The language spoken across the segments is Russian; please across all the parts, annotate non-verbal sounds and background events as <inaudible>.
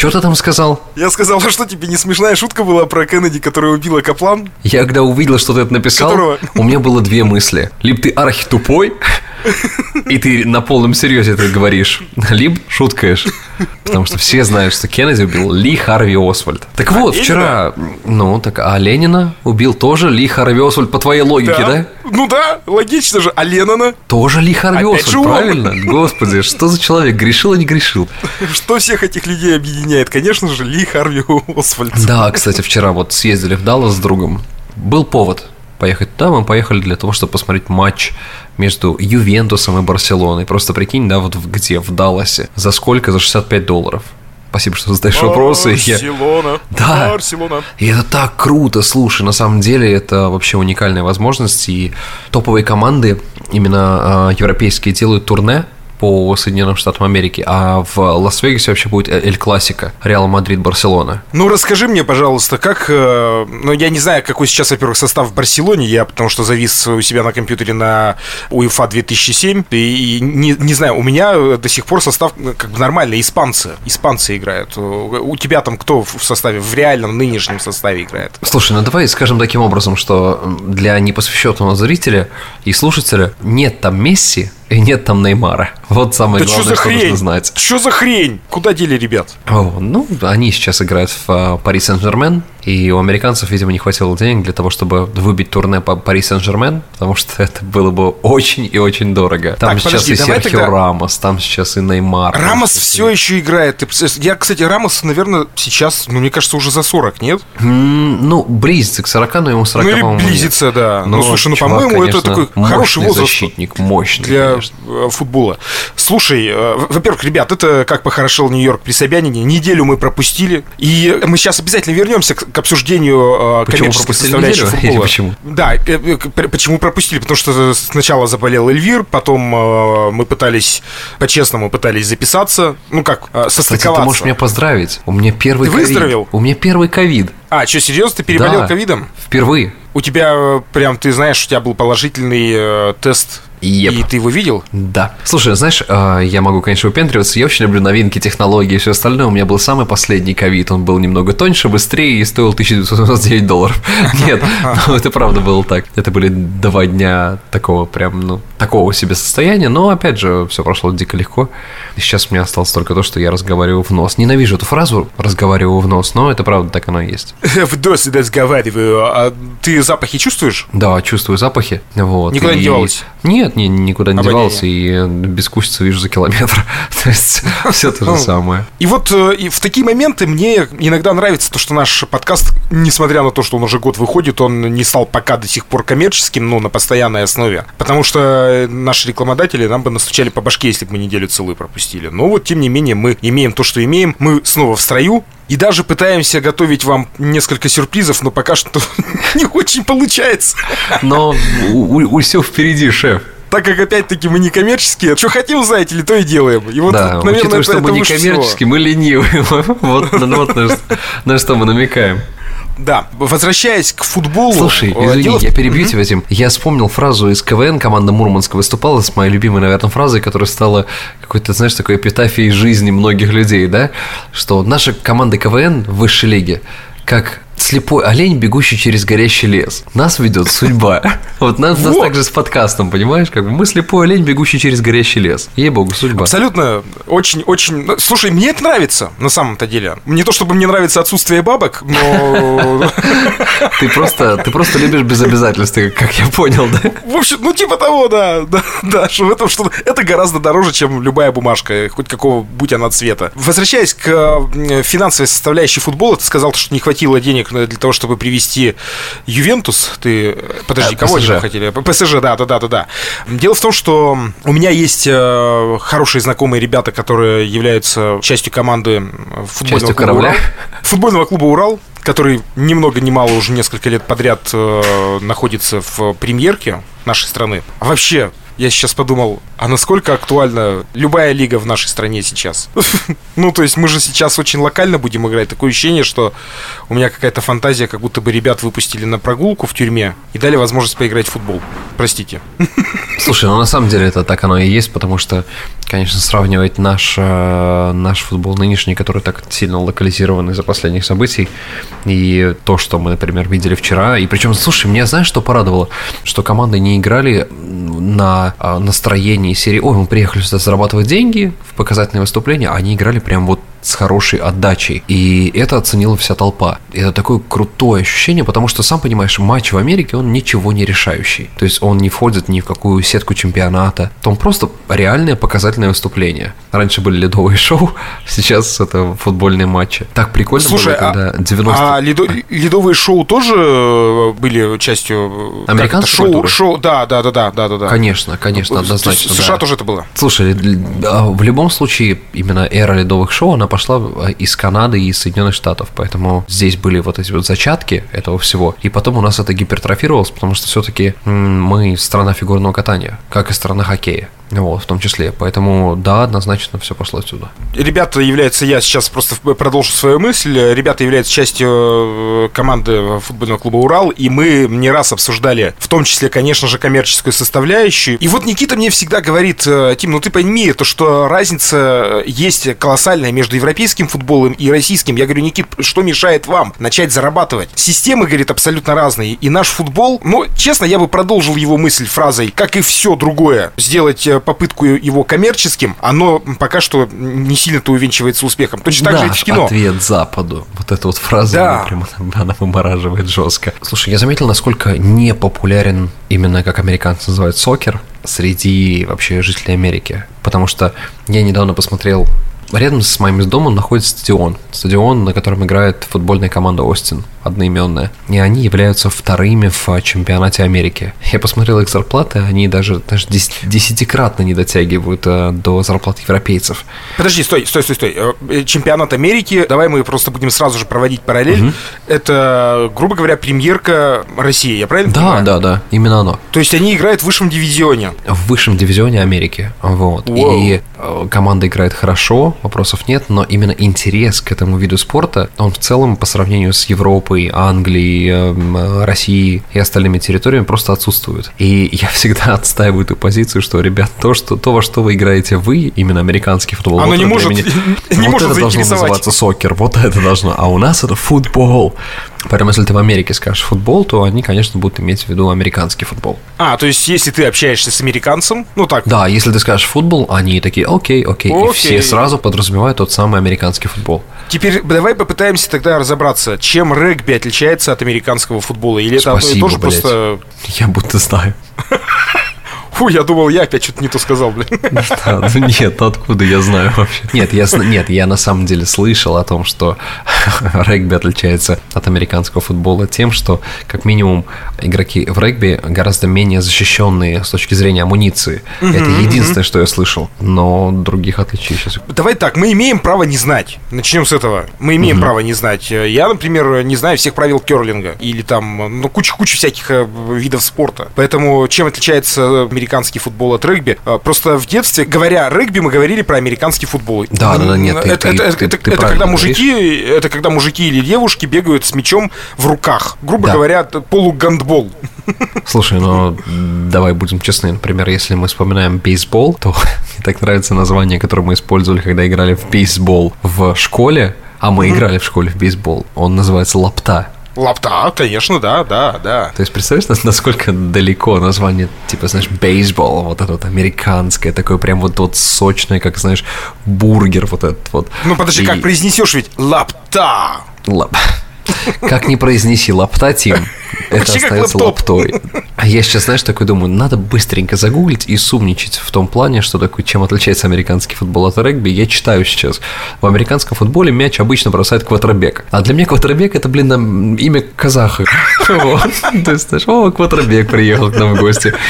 Что ты там сказал? Я сказал, а что тебе не смешная шутка была про Кеннеди, которая убила Каплан? Я когда увидел, что ты это написал, Которого? у меня было две мысли. Либо ты архи тупой, и ты на полном серьезе это говоришь, либо шуткаешь. Потому что все знают, что Кеннеди убил Ли Харви Освальд. Так вот, Ленина? вчера, ну, так, а Ленина убил тоже Ли Харви Освальд, по твоей логике, да? Ну да, логично же. А Леннона? Тоже Ли Харви Опять Освальд, правильно? Господи, что за человек, грешил и не грешил? Что всех этих людей объединяет? Конечно же, Ли Харви Освальд. Да, кстати, вчера вот съездили в Даллас с другом. Был повод поехать туда. Мы поехали для того, чтобы посмотреть матч между Ювентусом и Барселоной. Просто прикинь, да, вот где, в Далласе. За сколько? За 65 долларов. Спасибо, что задаешь вопросы. Я- Барселона. Да. Барселона. И это так круто, слушай, на самом деле это вообще уникальная возможность, и топовые команды, именно а, европейские, делают турне по Соединенным Штатам Америки, а в Лас-Вегасе вообще будет Эль Классика, Реал Мадрид, Барселона. Ну, расскажи мне, пожалуйста, как... э, ну, я не знаю, какой сейчас, во-первых, состав в Барселоне. Я потому что завис у себя на компьютере на УЕФА 2007. И, и не, не знаю, у меня э, до сих пор состав э, как бы нормальный. Испанцы. Испанцы играют. Э, У тебя там кто в составе? В реальном нынешнем составе играет? Слушай, ну давай скажем таким образом, что для непосвященного зрителя и слушателя нет там Месси и нет там Неймара. Вот самое Да что главное, за что нужно знать. Что за хрень? Куда дели ребят? О, ну, они сейчас играют в Пари Сен-Жермен, и у американцев, видимо, не хватило денег для того, чтобы выбить турне по Пари Сен-Жермен, потому что <laughs> это было бы очень и очень дорого. Там Так, сейчас подожди, и Серхио тогда- Рамос, там сейчас и Неймар. Рамос и- все еще играет. Я, кстати, Рамос, наверное, сейчас, ну, мне кажется, уже за 40, нет? М, Ну, близится к 40, но ему 40, Ну, или по-моему, нет. близится, да. Ну, слушай, ну, чувак, по-моему, это конечно, такой хороший возраст защитник, мощный, для конечно. э, футбола. Слушай, э, во-первых, ребят, это как похорошел Нью-Йорк при Собянине. Неделю мы пропустили. И мы сейчас обязательно вернемся к, к обсуждению э, Почему коммерческой пропустили составляющей футбола. Почему? Да, э, э, почему пропустили? Потому что сначала заболел Эльвир, потом мы пытались, по-честному, пытались записаться. Ну как, э, Кстати, состыковаться. ты можешь меня поздравить. У меня первый Ты ковид. выздоровел? У меня первый ковид. А, что, серьезно, ты переболел Да. ковидом? Впервые. У тебя прям, ты знаешь, у тебя был положительный э, тест, Еп. и ты его видел? Да. Слушай, знаешь, э, я могу, конечно, выпендриваться. Я очень люблю новинки, технологии и все остальное. У меня был самый последний ковид. Он был немного тоньше, быстрее и стоил 1999 долларов. <laughs> Нет, ну, это правда было так. Это были два дня такого прям, ну, такого себе состояния. Но, опять же, все прошло дико легко. И сейчас у меня осталось только то, что я разговариваю в нос. Ненавижу эту фразу «разговариваю в нос», но это правда так оно и есть. <laughs> В досе разговариваю. А ты запахи чувствуешь? Да, чувствую запахи. Вот, Никуда не и- девалось? Нет, ни- никуда не Обоняние? девался, и э, бескусица вижу за километр. <laughs> То есть <laughs> все то же самое. И вот э, и в такие моменты мне иногда нравится то, что наш подкаст, несмотря на то, что он уже год выходит, он не стал пока до сих пор коммерческим, ну, на постоянной основе. Потому что э, наши рекламодатели нам бы настучали по башке, если бы мы неделю целую пропустили. Но вот, тем не менее, мы имеем то, что имеем. Мы снова в строю. И даже пытаемся готовить вам несколько сюрпризов, но пока что <laughs> не очень получается. Но все впереди, шеф. Так как, опять-таки, мы не коммерческие, что хотим, знаете ли, то и делаем. И вот, Да, наверное, учитывая, это, что это мы не выше всего. коммерческие, мы ленивые. <laughs> Вот на что- мы намекаем. Да, возвращаясь к футболу. Слушай, э, извини, дело я перебью тебя, Тим. Я вспомнил фразу из КВН, команда Мурманска выступала с моей любимой, наверное, фразой, которая стала какой-то, знаешь, такой эпитафией жизни многих людей, да? Что наша команда КВН в высшей лиге как слепой олень, бегущий через горящий лес. Нас ведет судьба. Вот нас, нас Вот. так же с подкастом, понимаешь? Как бы мы слепой олень, бегущий через горящий лес. Ей-богу, судьба. Абсолютно, очень, очень. ну, Слушай, мне это нравится на самом-то деле. Не то чтобы мне нравится отсутствие бабок, но <laughs> Ты просто, ты просто любишь без обязательств, как я понял, да? в общем, ну типа того, да, да, да, что в этом что это гораздо дороже, чем любая бумажка, хоть какого будь она цвета. Возвращаясь к финансовой составляющей футбола, ты сказал, что не хватило денег для того, чтобы привести Ювентус. Ты, подожди, Э, кого ПСЖ. хотели? ПСЖ, да, да, да, да, да. Дело в том, что у меня есть э, хорошие знакомые ребята, которые являются частью команды футбольного Частью клуба корабля? «Урал». Футбольного клуба Урал, который ни много ни мало уже несколько лет подряд э, находится в премьерке нашей страны. А вообще, я сейчас подумал, а насколько актуальна любая лига в нашей стране сейчас? <laughs> Ну, то есть мы же сейчас очень локально будем играть. Такое ощущение, что у меня какая-то фантазия, как будто бы ребят выпустили на прогулку в тюрьме и дали возможность поиграть в футбол. Простите. <laughs> Слушай, ну на самом деле это так оно и есть, потому что конечно, сравнивать наш, э, наш футбол нынешний, который так сильно локализирован из-за последних событий, и то, что мы, например, видели вчера. И причем, слушай, мне знаешь, что порадовало? Что команды не играли на а, настроении серии «Ой, мы приехали сюда зарабатывать деньги в показательные выступления», а они играли прям вот с хорошей отдачей. И это оценила вся толпа. Это такое крутое ощущение, потому что, сам понимаешь, матч в Америке, он ничего не решающий. То есть он не входит ни в какую сетку чемпионата. Он просто реальное показательное выступление. Раньше были ледовые <laughs> шоу, сейчас это футбольные матчи. Так прикольно Слушай, было, когда 90 а, а ледо... ледовые шоу тоже э, были частью... Американской шоу, культуры? шоу, да, да, да, да, да, да, да. Конечно, конечно, однозначно. США да. тоже это было. Слушай, а в любом случае, именно эра ледовых шоу, она пошла э, из Канады и из Соединенных Штатов, поэтому здесь были вот эти вот зачатки этого всего, и потом у нас это гипертрофировалось, потому что все-таки мы страна фигурного катания, как и страна хоккея. Вот, в том числе. Поэтому, да, однозначно все пошло отсюда. Ребята являются, я сейчас просто продолжу свою мысль, ребята являются частью э, команды футбольного клуба «Урал», и мы не раз обсуждали, в том числе, конечно же, коммерческую составляющую. И вот Никита мне всегда говорит, э, Тим, ну ты пойми, то, что разница есть колоссальная между европейским футболом и российским. Я говорю, Никит, что мешает вам начать зарабатывать? Системы, говорит, абсолютно разные. И наш футбол, ну, честно, я бы продолжил его мысль фразой, как и все другое, сделать э, попытку его коммерческим, оно пока что не сильно-то увенчивается успехом. Точно так да, же и в кино. ответ Западу. Вот эта вот фраза, Да. она прям она вымораживает жестко. Слушай, я заметил, насколько не популярен именно, как американцы называют, сокер среди вообще жителей Америки. Потому что я недавно посмотрел Рядом с моим домом находится стадион. Стадион, на котором играет футбольная команда Остин, одноименная. И они являются вторыми в чемпионате Америки. Я посмотрел их зарплаты, они даже, даже дес- десятикратно не дотягивают э, до зарплат европейцев. Подожди, стой, стой, стой, стой. Э, Чемпионат Америки, давай мы просто будем сразу же проводить параллель. Это, грубо говоря, премьерка России, я правильно Да, понимаю? да, да, именно оно. То есть они играют в высшем дивизионе. в высшем дивизионе Америки. Вот. Вау. И э, команда играет хорошо, вопросов нет, но именно интерес к этому виду спорта, он в целом по сравнению с Европой, Англией, эм, э, Россией и остальными территориями просто отсутствует. И я <laughs> всегда отстаиваю эту позицию, что, ребят, то, что, то во что вы играете вы, именно американский футбол, Оно вот не может- меня- <laughs> не вот может это должно называться сокер, вот это должно, а у нас это футбол. Поэтому, если ты в Америке скажешь футбол, то они, конечно, будут иметь в виду американский футбол. А, то есть если ты общаешься с американцем, ну так, Да, если ты скажешь футбол, они такие, окей, окей, и Окей. все сразу подразумевают тот самый американский футбол. Теперь давай попытаемся тогда разобраться, чем регби отличается от американского футбола. Или это и Спасибо, то же блядь. просто... Я будто знаю. <laughs> Фу, я думал, я опять что-то не то сказал, блин. <laughs> Да, ну нет, откуда я знаю вообще? Нет, я, нет, я на самом деле слышал о том, что <laughs> регби отличается от американского футбола тем, что как минимум игроки в регби гораздо менее защищенные с точки зрения амуниции. Это единственное, что я слышал. Но других отличий сейчас. <laughs> Давай так, мы имеем право не знать. Начнем с этого. Мы имеем право не знать. Я, например, не знаю всех правил керлинга. Или там, ну, куча-куча всяких э, видов спорта. Поэтому чем отличается американский футбол от регби? Э, Просто в детстве, говоря регби, мы говорили про американский футбол. Да, да, да, нет, это, ты- это, ты- это- ты это когда мужики, это когда мужики или девушки бегают с мячом в руках. Грубо Да. говоря, полугандбол. Слушай, ну давай будем честны. Например, если мы вспоминаем бейсбол, то <laughs> мне так нравится название, которое мы использовали, когда играли в бейсбол в школе. А мы играли в школе в бейсбол. Он называется лапта. Лапта, конечно, да, да, да. То есть, представляешь, нас- насколько далеко название, типа, знаешь, бейсбол, вот это вот американское, такое прям вот, вот сочное, как, знаешь, бургер вот этот вот. Ну подожди, И- как произнесешь ведь? Лапта. Лап. Как не произнеси лапта, Тим, <laughs> это остается лаптой. А я сейчас, знаешь, такой думаю, надо быстренько загуглить и сумничать в том плане, что такое, чем отличается американский футбол от регби. Я читаю сейчас. В американском футболе мяч обычно бросает квадрбек. А для меня квадрбек это, блин, имя казаха. <laughs> Вот. То есть, знаешь, о, квадрбек приехал к нам в гости. <laughs>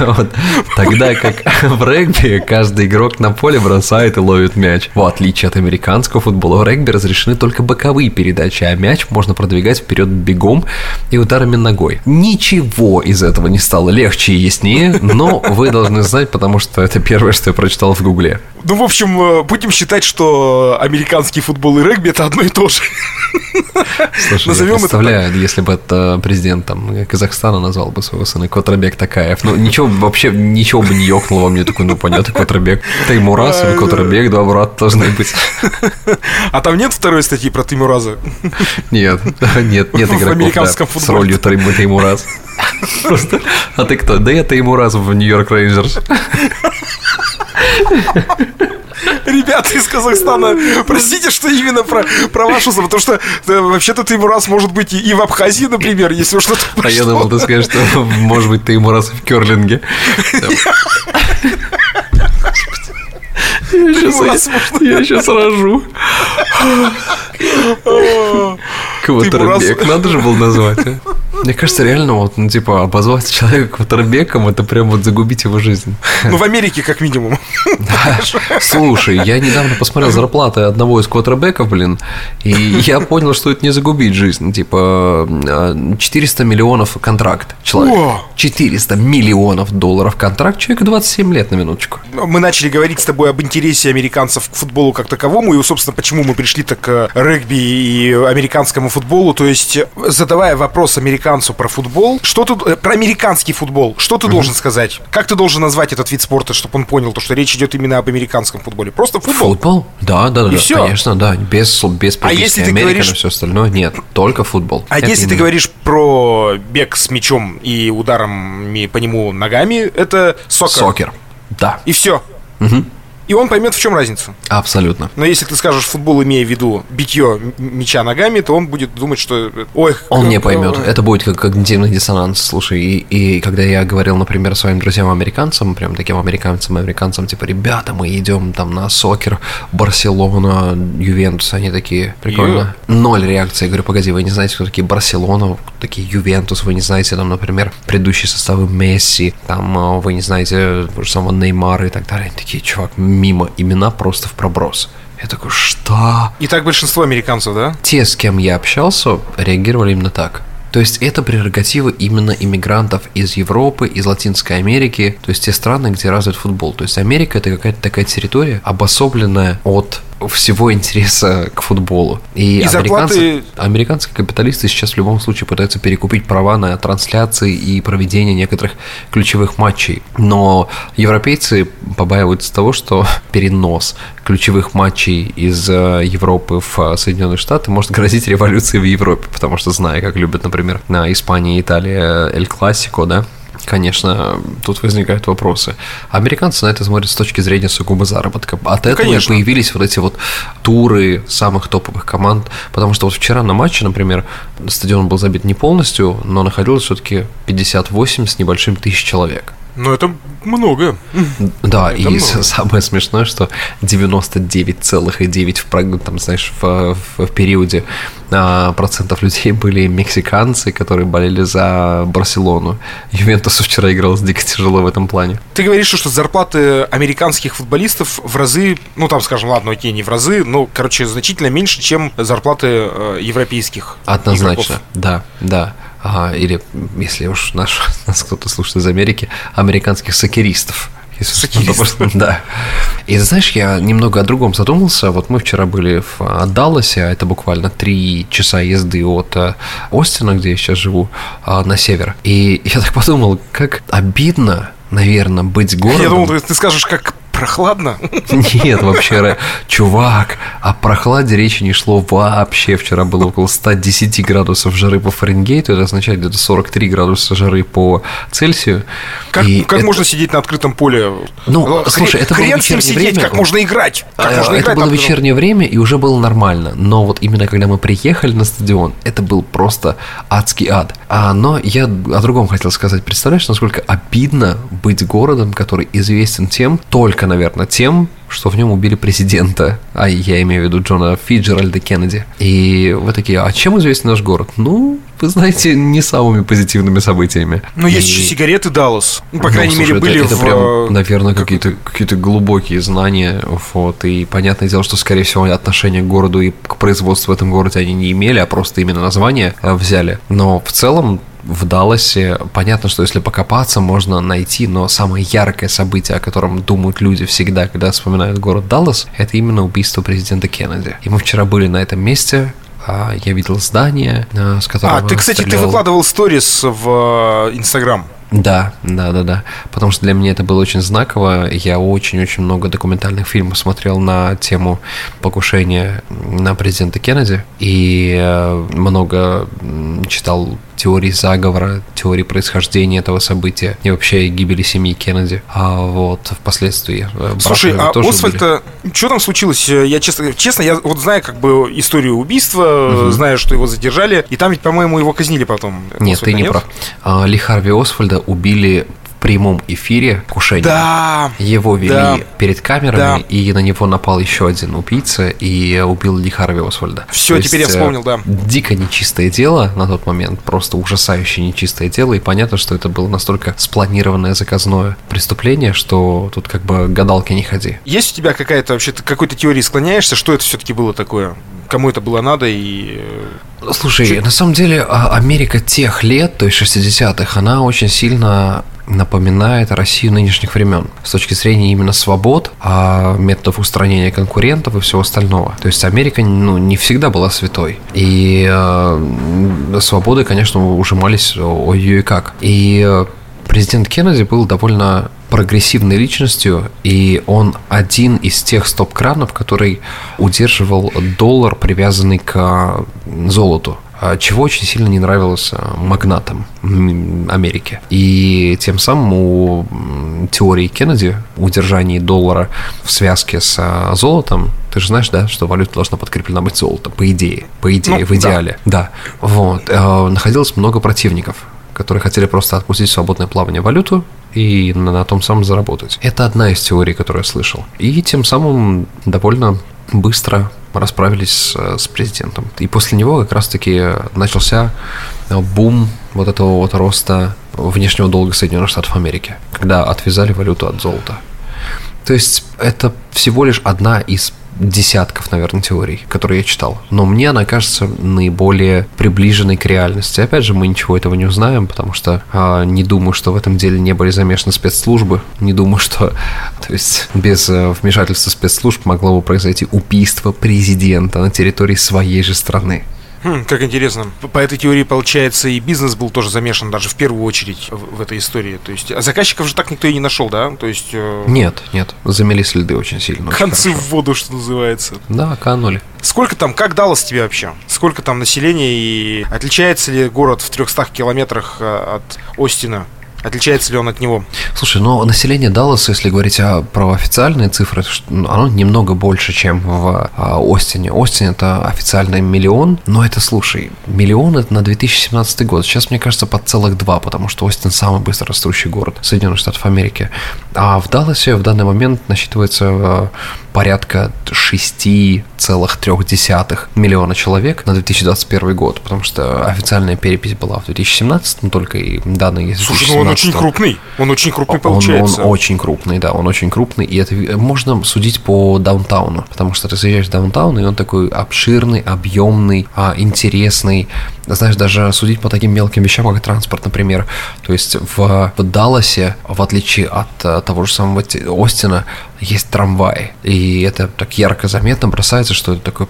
Вот. Тогда как в регби каждый игрок на поле бросает и ловит мяч. В отличие от американского футбола, в регби разрешены только боковые передачи, а мяч можно продвигать вперед бегом и ударами ногой. Ничего из этого не стало легче и яснее, но вы должны знать, потому что это первое, что я прочитал в Гугле. Ну, в общем, э, будем считать, что американский футбол и регби это одно и то же. Слушай, Назовем я представляю, это если бы это президент там, Казахстана назвал бы своего сына Котрабек Такаев. Ну, ничего, вообще ничего бы не ёкнуло мне, такой, ну, понятно, Котрабек. Таймураз или Котрабек, два брата должны быть. А там нет второй статьи про Таймураза? Нет, нет, нет игроков, в американском да, с ролью Таймураз. Просто, а ты кто? Да я Таймураз в Нью-Йорк Рейнджерс. Ребята из Казахстана, простите, что именно про, про вашу, потому что да, вообще-то ты ему раз может быть и в Абхазии, например, если что-то А я думал, ты скажешь, что может быть ты ему раз в Керлинге. Я сейчас, я, я сейчас рожу. Квотербек, надо же было назвать, а? Мне кажется, реально, вот, ну, типа, обозвать человека квотербеком, это прям вот загубить его жизнь. Ну, в Америке, как минимум. Да. Слушай, я недавно посмотрел зарплаты одного из квотербеков, блин, и я понял, что это не загубить жизнь. Типа, 400 миллионов контракт человек. 400 миллионов долларов контракт, человек 27 лет на минуточку. Мы начали говорить с тобой об интересе американцев к футболу как таковому, и, собственно, почему мы пришли так к регби и американскому футболу. То есть, задавая вопрос американцам, американцу про футбол, что ты, э, про американский футбол, что ты mm-hmm. должен сказать? Как ты должен назвать этот вид спорта, чтобы он понял, то, что речь идет именно об американском футболе? Просто футбол. Футбол? Да, да, да, все. конечно, да. Без, без а если ты Америка, говоришь... все остальное, нет, только футбол. А это если именно... ты говоришь про бег с мячом и ударом по нему ногами, это сокер. Сокер, да. И все. Угу и он поймет, в чем разница. Абсолютно. Но если ты скажешь футбол, имея в виду битье мяча ногами, то он будет думать, что... Ой, он как... не поймет. Это будет как когнитивный диссонанс. Слушай, и, и когда я говорил, например, своим друзьям-американцам, прям таким американцам-американцам, типа, ребята, мы идем там на сокер, Барселона, Ювентус, они такие, прикольно. Ю... Ноль реакции. Я говорю, погоди, вы не знаете, кто такие Барселона, такие Ювентус, вы не знаете, там, например, предыдущие составы Месси, там, а, вы не знаете самого Неймара и так далее. Они такие, чувак, мимо имена просто в проброс. Я такой, что? И так большинство американцев, да? Те, с кем я общался, реагировали именно так. То есть это прерогатива именно иммигрантов из Европы, из Латинской Америки, то есть те страны, где развит футбол. То есть Америка это какая-то такая территория, обособленная от всего интереса к футболу. И, и американцы, зарплаты... американские капиталисты сейчас в любом случае пытаются перекупить права на трансляции и проведение некоторых ключевых матчей. Но европейцы побаиваются того, что <laughs> перенос ключевых матчей из э, Европы в э, Соединенные Штаты может грозить революцией в Европе, потому что, зная, как любят, например, на Испании и Италии Эль Классико, да, конечно, тут возникают вопросы. Американцы на это смотрят с точки зрения сугубо заработка. От ну, этого конечно. появились вот эти вот туры самых топовых команд, потому что вот вчера на матче, например, стадион был забит не полностью, но находилось все-таки 58 с небольшим тысяч человек. Ну, это много. Да, это и много. <laughs> самое смешное, что 99,9 в, там, знаешь, в, в, периоде а, процентов людей были мексиканцы, которые болели за Барселону. Ювентус вчера играл с дико тяжело в этом плане. Ты говоришь, что зарплаты американских футболистов в разы, ну там, скажем, ладно, окей, не в разы, но, короче, значительно меньше, чем зарплаты э, европейских. Однозначно, игроков. да, да или, если уж наш, <laughs> нас кто-то слушает из Америки, американских сокеристов. <laughs> Да. И знаешь, я немного о другом задумался. Вот мы вчера были в Далласе, а это буквально три часа езды от э, Остина, где я сейчас живу, а, на север. И <laughs> я так подумал, как обидно, наверное, быть городом. Я думал, ты скажешь, как прохладно? Нет, вообще, чувак, о прохладе речи не шло вообще. Вчера было около 110 градусов жары по Фаренгейту, это означает где-то 43 градуса жары по Цельсию. Как, как это... можно сидеть на открытом поле? Ну, Хрен, слушай, это было вечернее сидеть, время. как можно играть? Как а, можно это играть было вечернее время, и уже было нормально. Но вот именно когда мы приехали на стадион, это был просто адский ад. А, но я о другом хотел сказать. Представляешь, насколько обидно быть городом, который известен тем, только только, наверное, тем, что в нем убили президента, а я имею в виду Джона Фиджеральда Кеннеди. И вы такие, а чем известен наш город? Ну, вы знаете, не самыми позитивными событиями. Ну, есть еще сигареты Даллас. Ну, по ну, крайней слушай, мере, были это, в... прям, наверное, какие-то какие глубокие знания. Вот, и понятное дело, что, скорее всего, отношение к городу и к производству в этом городе они не имели, а просто именно название э, взяли. Но в целом в Далласе, понятно, что если покопаться, можно найти, но самое яркое событие, о котором думают люди всегда, когда вспоминают город Даллас, это именно убийство президента Кеннеди. И мы вчера были на этом месте, а, я видел здание, а, с которого... А, ты, кстати, стрелял... ты выкладывал сторис в э, Инстаграм. Да, да, да, да. Потому что для меня это было очень знаково. Я очень-очень много документальных фильмов смотрел на тему покушения на президента Кеннеди. И э, много читал теории заговора, теории происхождения этого события и вообще гибели семьи Кеннеди. А вот впоследствии. Э, Слушай, а Освальд, что там случилось? Я честно, честно, я вот знаю как бы историю убийства, угу. знаю, что его задержали, и там ведь, по-моему, его казнили потом. Нет, Освальда, ты не нет? прав. А, Ли Харви Освальда убили прямом эфире покушение. Да. Его вели да. перед камерами, да. и на него напал еще один убийца и убил Ли Харви Освальда. Все, То теперь есть, я вспомнил, да. Дико нечистое дело на тот момент, просто ужасающе нечистое дело, и понятно, что это было настолько спланированное заказное преступление, что тут как бы гадалки не ходи. Есть у тебя какая-то вообще какой-то теории склоняешься, что это все-таки было такое? Кому это было надо и... Э, Слушай, Чуть... на самом деле а, Америка тех лет, то есть 60-х, она очень сильно напоминает Россию нынешних времен с точки зрения именно свобод, а методов устранения конкурентов и всего остального. То есть Америка ну, не всегда была святой. И э, свободы, конечно, ужимались ой-ой как. И э, президент Кеннеди был довольно прогрессивной личностью, и он один из тех стоп-кранов, который удерживал доллар, привязанный к золоту. А, чего очень сильно не нравилось а, магнатам Америки. И тем самым у теории Кеннеди, удержании доллара в связке с а, золотом, ты же знаешь, да, что валюта должна подкреплена быть золотом, по идее, по идее, ну, в идеале. Да. да. Вот. Находилось много противников, которые хотели просто отпустить свободное плавание валюту и на, на том самом заработать. Это одна из теорий, которую я слышал. И тем самым довольно быстро расправились с, с президентом. И после него как раз-таки начался бум вот этого вот роста внешнего долга Соединенных Штатов Америки, когда отвязали валюту от золота. То есть это всего лишь одна из десятков, наверное, теорий, которые я читал. Но мне она кажется наиболее приближенной к реальности. Опять же, мы ничего этого не узнаем, потому что а, не думаю, что в этом деле не были замешаны спецслужбы. Не думаю, что <laughs> то есть без а, вмешательства спецслужб могло бы произойти убийство президента на территории своей же страны. Хм, как интересно. По этой теории, получается, и бизнес был тоже замешан даже в первую очередь в, в этой истории. То есть, а заказчиков же так никто и не нашел, да? То есть... Э... Нет, нет. Замели следы очень сильно. Концы в воду, что называется. Да, канули. Сколько там, как далось тебе вообще? Сколько там населения и отличается ли город в 300 километрах э, от Остина? Отличается ли он от него? Слушай, ну население Далласа, если говорить о, про официальные цифры, ну, оно немного больше, чем в а, Остине. Остин это официальный миллион, но это, слушай, миллион это на 2017 год. Сейчас, мне кажется, под целых два, потому что Остин самый быстро растущий город Соединенных Штатов Америки. А в Далласе в данный момент насчитывается а, порядка 6,3 миллиона человек на 2021 год, потому что официальная перепись была в 2017, но только и данные есть Слушай, ну он очень крупный, он очень крупный получается. Он, очень крупный, да, он очень крупный, и это можно судить по даунтауну, потому что ты заезжаешь в даунтаун, и он такой обширный, объемный, а, интересный, знаешь, даже судить по таким мелким вещам, как транспорт, например. То есть в, в Далласе, в отличие от э, того же самого Остина, есть трамваи. И это так ярко заметно бросается, что это такой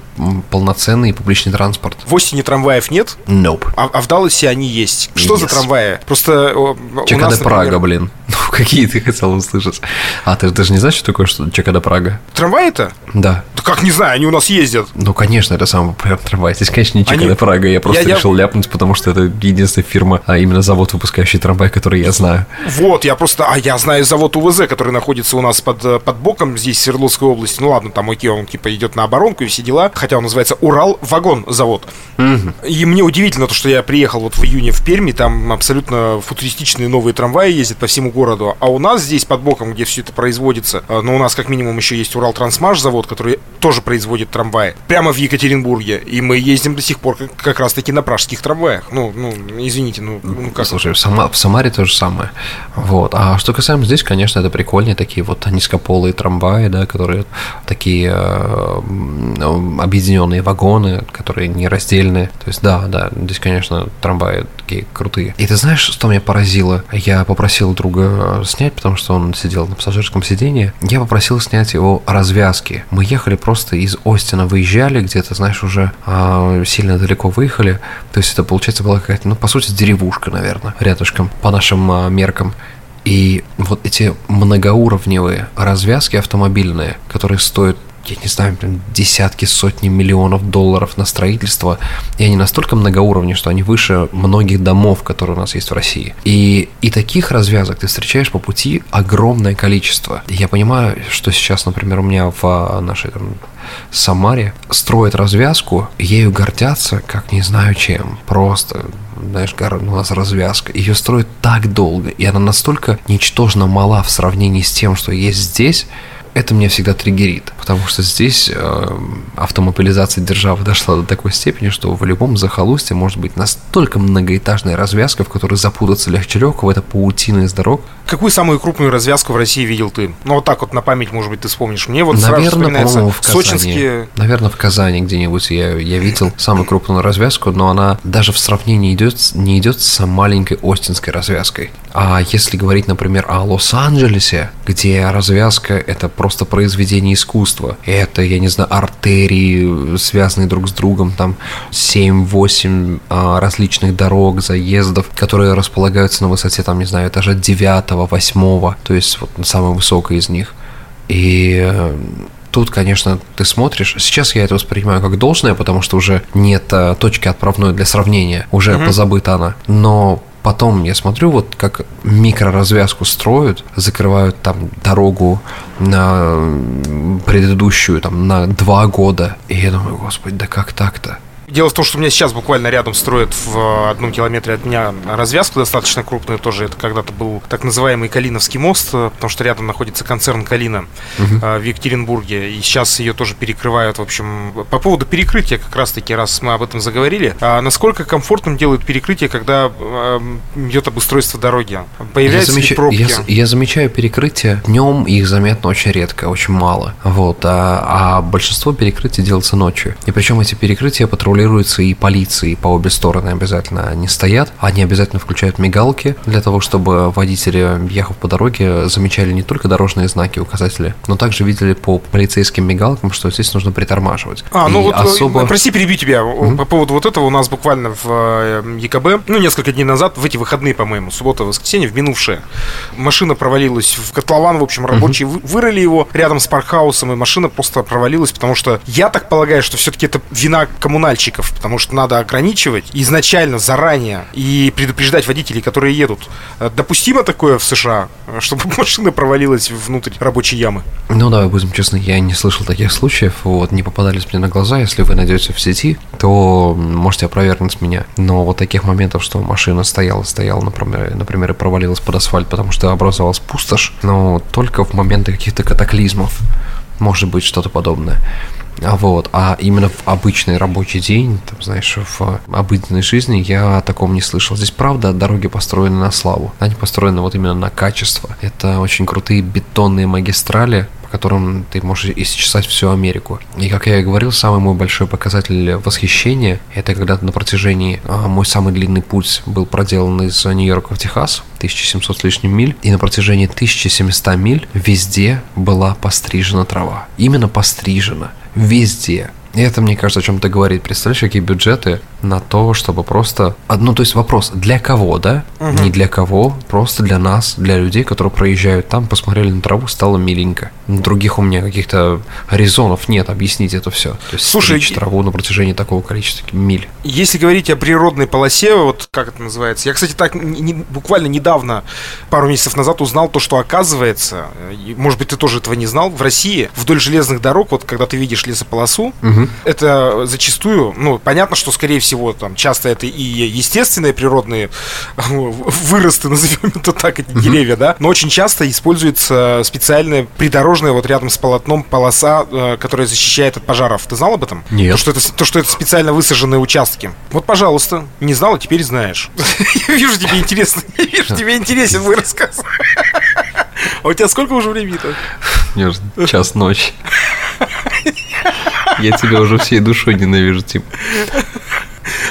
полноценный публичный транспорт. В Остине трамваев нет? Nope. А, а в Далласе они есть. Что yes. за трамваи? Просто ЧКД нас, Прага, например... блин. <laughs> Какие ты хотел услышать? А, ты даже не знаешь, что такое что ЧКД Прага? Трамваи-то? Да. Да как не знаю, они у нас ездят. Ну, конечно, это самый популярный трамвай. Здесь, конечно, не ЧКД они... Прага. Я просто я, решил я... ляпнуть, потому что это единственная фирма, а именно завод, выпускающий трамвай, который я знаю. Вот, я просто... А я знаю завод УВЗ, который находится у нас под, э, под боком здесь, в Свердловской области. Ну, ладно, там, окей, он типа идет на оборонку и все дела. Хотя он называется Урал-вагон завод. Угу. И мне удивительно то, что я приехал вот в июне в Перми, там абсолютно футуристичные новые трамваи ездят по всему городу заводу. А у нас здесь под боком, где все это производится, э, ну, у нас как минимум еще есть Урал-Трансмаш завод, который тоже производит трамваи. Прямо в Екатеринбурге. И мы ездим до сих пор как, как раз-таки на пражских трамваях. Ну, ну, извините, ну, ну как? Слушай, в, Сама, в Самаре то же самое. Вот. А что касаемо здесь, конечно, это прикольные такие вот низкополые трамваи, да, которые такие э, объединенные вагоны, которые не раздельные. То есть, да, да, здесь, конечно, трамваи такие крутые. И ты знаешь, что меня поразило? Я попросил друга снять, потому что он сидел на пассажирском сидении. Я попросил снять его развязки. Мы ехали просто из Остина, выезжали где-то, знаешь, уже э, сильно далеко выехали. То есть это, получается, была какая-то, ну, по сути, деревушка, наверное, рядышком, по нашим э, меркам. И вот эти многоуровневые развязки автомобильные, которые стоят я не знаю, десятки, сотни миллионов долларов на строительство, и они настолько многоуровневые, что они выше многих домов, которые у нас есть в России. И, и таких развязок ты встречаешь по пути огромное количество. Я понимаю, что сейчас, например, у меня в а, нашей там, Самаре строят развязку, ею гордятся, как не знаю чем. Просто знаешь, у нас развязка. Ее строят так долго, и она настолько ничтожно мала в сравнении с тем, что есть здесь, это меня всегда триггерит, потому что здесь э, автомобилизация державы дошла до такой степени, что в любом захолустье может быть настолько многоэтажная развязка, в которой запутаться легче легкого, это паутина из дорог. Какую самую крупную развязку в России видел ты? Ну, вот так вот на память, может быть, ты вспомнишь. Мне вот Наверное, сразу вспоминается в Казани. Сочинские... Наверное, в Казани где-нибудь я, я видел самую крупную развязку, но она даже в сравнении идет, не идет с маленькой Остинской развязкой. А если говорить, например, о Лос-Анджелесе, где развязка это просто произведение искусства, это, я не знаю, артерии, связанные друг с другом, там 7-8 а, различных дорог, заездов, которые располагаются на высоте, там, не знаю, этажа 9 8 то есть вот самая высокая из них. И э, тут, конечно, ты смотришь. Сейчас я это воспринимаю как должное, потому что уже нет а, точки отправной для сравнения, уже угу. позабыта она. Но потом я смотрю, вот как микроразвязку строят, закрывают там дорогу на предыдущую там на два года. И я думаю, господи, да как так-то? Дело в том, что у меня сейчас буквально рядом строят в одном километре от меня развязку достаточно крупную тоже. Это когда-то был так называемый Калиновский мост, потому что рядом находится концерн Калина угу. в Екатеринбурге. И сейчас ее тоже перекрывают. В общем, по поводу перекрытия, как раз-таки, раз мы об этом заговорили, а насколько комфортным делают перекрытие, когда э, идет обустройство дороги? Появляются я замеч... пробки? Я, я замечаю перекрытие. Днем их заметно очень редко, очень мало. Вот. А, а большинство перекрытий делается ночью. И причем эти перекрытия патрулируют контролируется и полицией по обе стороны обязательно они стоят. Они обязательно включают мигалки для того, чтобы водители, ехав по дороге, замечали не только дорожные знаки, указатели, но также видели по полицейским мигалкам, что здесь нужно притормаживать. А, ну и вот, э, особо... прости, перебью тебя. Mm-hmm. По поводу вот этого у нас буквально в э, ЕКБ, ну, несколько дней назад, в эти выходные, по-моему, суббота, воскресенье, в минувшее, машина провалилась в котлован, в общем, рабочие mm-hmm. вырыли его рядом с паркхаусом, и машина просто провалилась, потому что я так полагаю, что все-таки это вина коммунальщиков датчиков, потому что надо ограничивать изначально, заранее и предупреждать водителей, которые едут. Э, допустимо такое в США, э, чтобы <laughs> машина провалилась внутрь рабочей ямы? Ну, давай будем честны, я не слышал таких случаев, вот, не попадались мне на глаза. Если вы найдете в сети, то можете опровергнуть меня. Но вот таких моментов, что машина стояла, стояла, например, например и провалилась под асфальт, потому что образовалась пустошь, но только в моменты каких-то катаклизмов может быть что-то подобное. А вот, а именно в обычный рабочий день, там, знаешь, в обыденной жизни я о таком не слышал. Здесь, правда, дороги построены на славу. Они построены вот именно на качество. Это очень крутые бетонные магистрали, по которым ты можешь исчесать всю Америку. И, как я и говорил, самый мой большой показатель восхищения – это когда на протяжении, а, мой самый длинный путь был проделан из Нью-Йорка в Техас, 1700 с лишним миль, и на протяжении 1700 миль везде была пострижена трава. Именно пострижена. Везде. И это, мне кажется, о чем-то говорит. Представляешь, какие бюджеты на то, чтобы просто... Ну, то есть вопрос, для кого, да? Угу. Не для кого, просто для нас, для людей, которые проезжают там, посмотрели на траву, стало миленько. Других у меня каких-то резонов нет объяснить это все. То есть Слушай, траву на протяжении такого количества миль. Если говорить о природной полосе, вот как это называется, я, кстати, так не, буквально недавно, пару месяцев назад узнал то, что оказывается, может быть, ты тоже этого не знал, в России вдоль железных дорог, вот когда ты видишь лесополосу, угу. это зачастую, ну, понятно, что, скорее всего, всего, там, часто это и естественные природные выросты, <laughs> назовем это так, эти деревья, да, но очень часто используется специальная придорожная вот рядом с полотном полоса, э, которая защищает от пожаров. Ты знал об этом? Нет. То, что это, то, что это специально высаженные участки. Вот, пожалуйста, не знал, а теперь знаешь. <laughs> Я вижу, тебе интересно. <laughs> Я вижу, тебе интересен мой рассказ. А у тебя сколько уже времени-то? Мне уже час ночи. Я тебя уже всей душой ненавижу, Тим.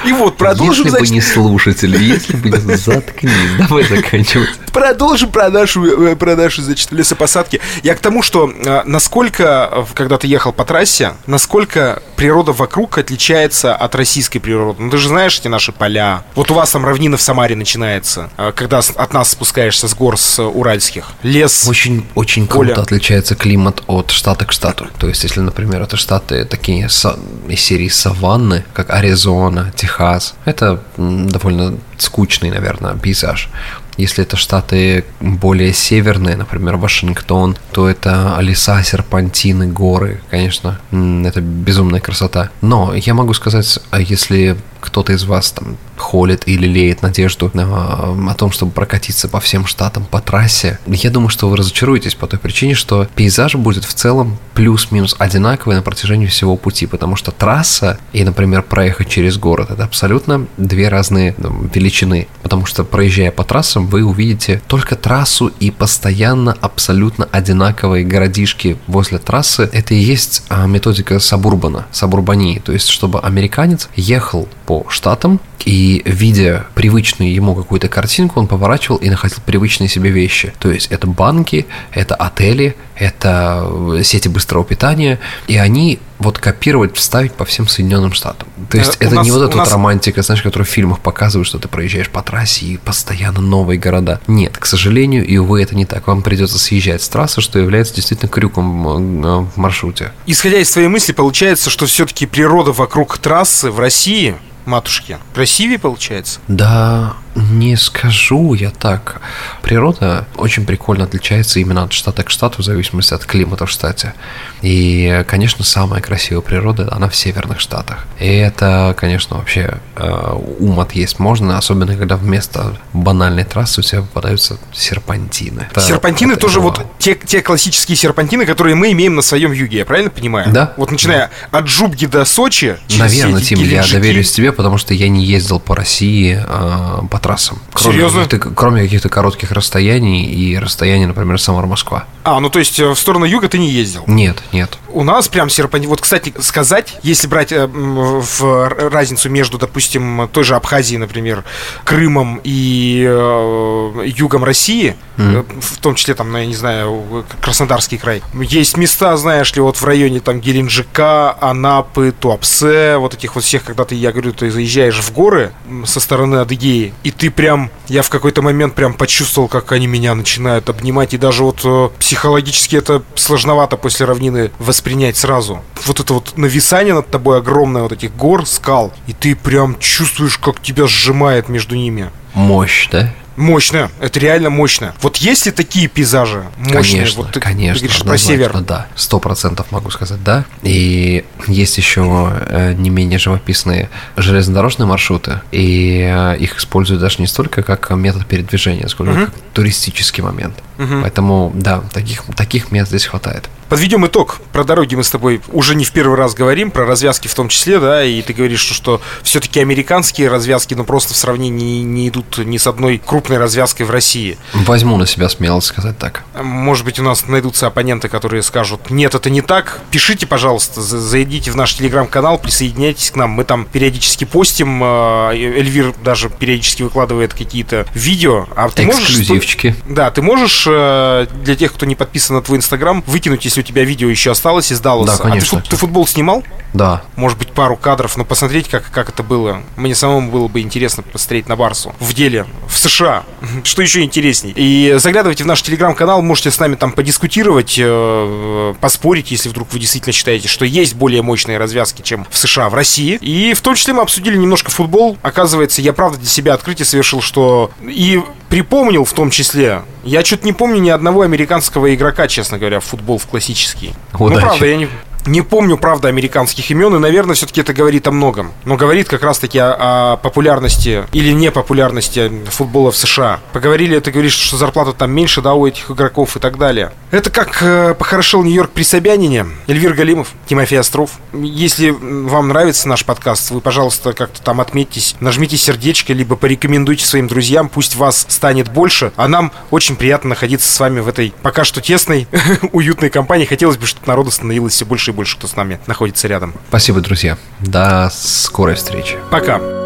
И вот продолжим, Если значит, бы не слушатели, если бы не... Заткнись, давай заканчивать. продолжим про нашу, э, про нашу, значит, лесопосадки. Я к тому, что э, насколько, э, когда ты ехал по трассе, насколько природа вокруг отличается от российской природы. Ну, ты же знаешь эти наши поля. Вот у вас там равнина в Самаре начинается, э, когда от нас спускаешься с гор с э, уральских. Лес. Очень, очень Коля. круто отличается климат от штата к штату. То есть, если, например, это штаты такие из серии саванны, как Аризона, Техас, это довольно скучный, наверное, пейзаж. Если это штаты более северные, например, Вашингтон, то это леса, серпантины, горы, конечно, это безумная красота. Но я могу сказать, а если кто-то из вас там холит или леет надежду на- о том, чтобы прокатиться по всем штатам по трассе, я думаю, что вы разочаруетесь по той причине, что пейзаж будет в целом плюс-минус одинаковый на протяжении всего пути, потому что трасса и, например, проехать через город это абсолютно две разные ну, величины, потому что проезжая по трассам вы увидите только трассу и постоянно абсолютно одинаковые городишки возле трассы. Это и есть а, методика сабурбана, сабурбании, то есть чтобы американец ехал по штатам и видя привычную ему какую-то картинку, он поворачивал и находил привычные себе вещи. То есть это банки, это отели, это э, сети быстрого питания, и они вот копировать, вставить по всем Соединенным Штатам. То есть Э, это нас- не вот эта нас- вот романтика, знаешь, которую в фильмах показывают, что ты проезжаешь по трассе и постоянно новые города. Нет, к сожалению, и увы, это не так. Вам придется съезжать с трассы, что является действительно крюком э, в маршруте. Исходя из твоей мысли, получается, что все-таки природа вокруг трассы в России, матушки, красивее получается? Да, не скажу я так. Природа очень прикольно отличается именно от штата к штату, в зависимости от климата в штате. И, конечно, самая красивая природа, она в северных штатах. И это, конечно, вообще э, ум отъесть можно, особенно когда вместо банальной трассы у тебя попадаются серпантины. Это- серпантины это тоже вот те, те классические серпантины, которые мы имеем на своем юге, я правильно понимаю? Да. Вот начиная от Джубги до Сочи. Наверное, Тим, я доверюсь тебе, потому что я не ездил по России э, по трассам. Кроме Серьезно? каких-то- Кроме каких-то коротких расстояний и расстояний, например, Самара-Москва. А, ну то есть э, в сторону юга ты не ездил? Нет, нет. У нас прям серпантин. Вот, кстати, сказать, если брать э, в разницу между, допустим, той же Абхазией, например, Крымом и э, югом России, э, в том числе там, ну, я не знаю, Краснодарский край, есть места, знаешь ли, вот в районе там Геленджика, Анапы, Туапсе, вот этих вот всех, когда ты, я говорю, ты заезжаешь в горы со стороны Адыгеи, и ты прям, я в какой-то момент прям почувствовал, как они меня начинают обнимать, и даже вот э, психологически это сложновато после равнины воспринять сразу. Вот это вот нависание над тобой огромное вот этих гор, скал, и ты прям чувствуешь, как тебя сжимает между ними. Мощь, да? Мощно, это реально мощно. Вот есть ли такие пейзажи мощные? Конечно, вот ты, конечно. ты говоришь про север. Да, сто процентов могу сказать, да. И есть еще э, не менее живописные железнодорожные маршруты, и э, их используют даже не столько как метод передвижения, сколько Мгм. как туристический момент. Мгм. Поэтому, да, таких, таких мест здесь хватает. Подведем итог. Про дороги мы с тобой уже не в первый раз говорим, про развязки в том числе, да, и ты говоришь, что, что все-таки американские развязки, ну, просто в сравнении не, идут ни с одной крупной развязкой в России. Возьму на себя смелость сказать так. Может быть, у нас найдутся оппоненты, которые скажут, нет, это не так. Пишите, пожалуйста, за- зайдите в наш телеграм-канал, присоединяйтесь к нам. Мы там периодически постим, э, Эльвир даже периодически выкладывает какие-то видео. А ты можешь... Эксклюзивчики. Да, ты можешь э, для тех, кто не подписан на твой инстаграм, выкинуть, если у тебя видео еще осталось из Далласа. Да, конечно. А ты, ты футбол снимал? Да, Может быть, пару кадров, но посмотреть, как, как это было. Мне самому было бы интересно посмотреть на Барсу. В деле, в США. <laughs> Что еще интересней. И заглядывайте в наш телеграм-канал, можете с нами там подискутировать, э, поспорить, если вдруг вы действительно считаете, что есть более мощные развязки, чем в США, в России. И в том числе мы обсудили немножко футбол. Оказывается, я правда для себя открытие совершил, что и припомнил в том числе. Я что-то не помню ни одного американского игрока, честно говоря, в футбол в классический. Ну, Удачи. правда, я не... Не помню, правда, американских имен, и, наверное, все-таки это говорит о многом. Но говорит как раз-таки о, о популярности или непопулярности футбола в США. Поговорили, это говорит, что зарплата там меньше, да, у этих игроков и так далее. Это как э, похорошел Нью-Йорк при Собянине, Эльвир Галимов, Тимофей Остров. Если вам нравится наш подкаст, вы, пожалуйста, как-то там отметьтесь, нажмите сердечко, либо порекомендуйте своим друзьям, пусть вас станет больше, а нам очень приятно находиться с вами в этой пока что тесной, <laughs> уютной компании. Хотелось бы, чтобы народу становилось все больше и больше, кто с нами находится рядом. Спасибо, друзья. До скорой встречи. Пока.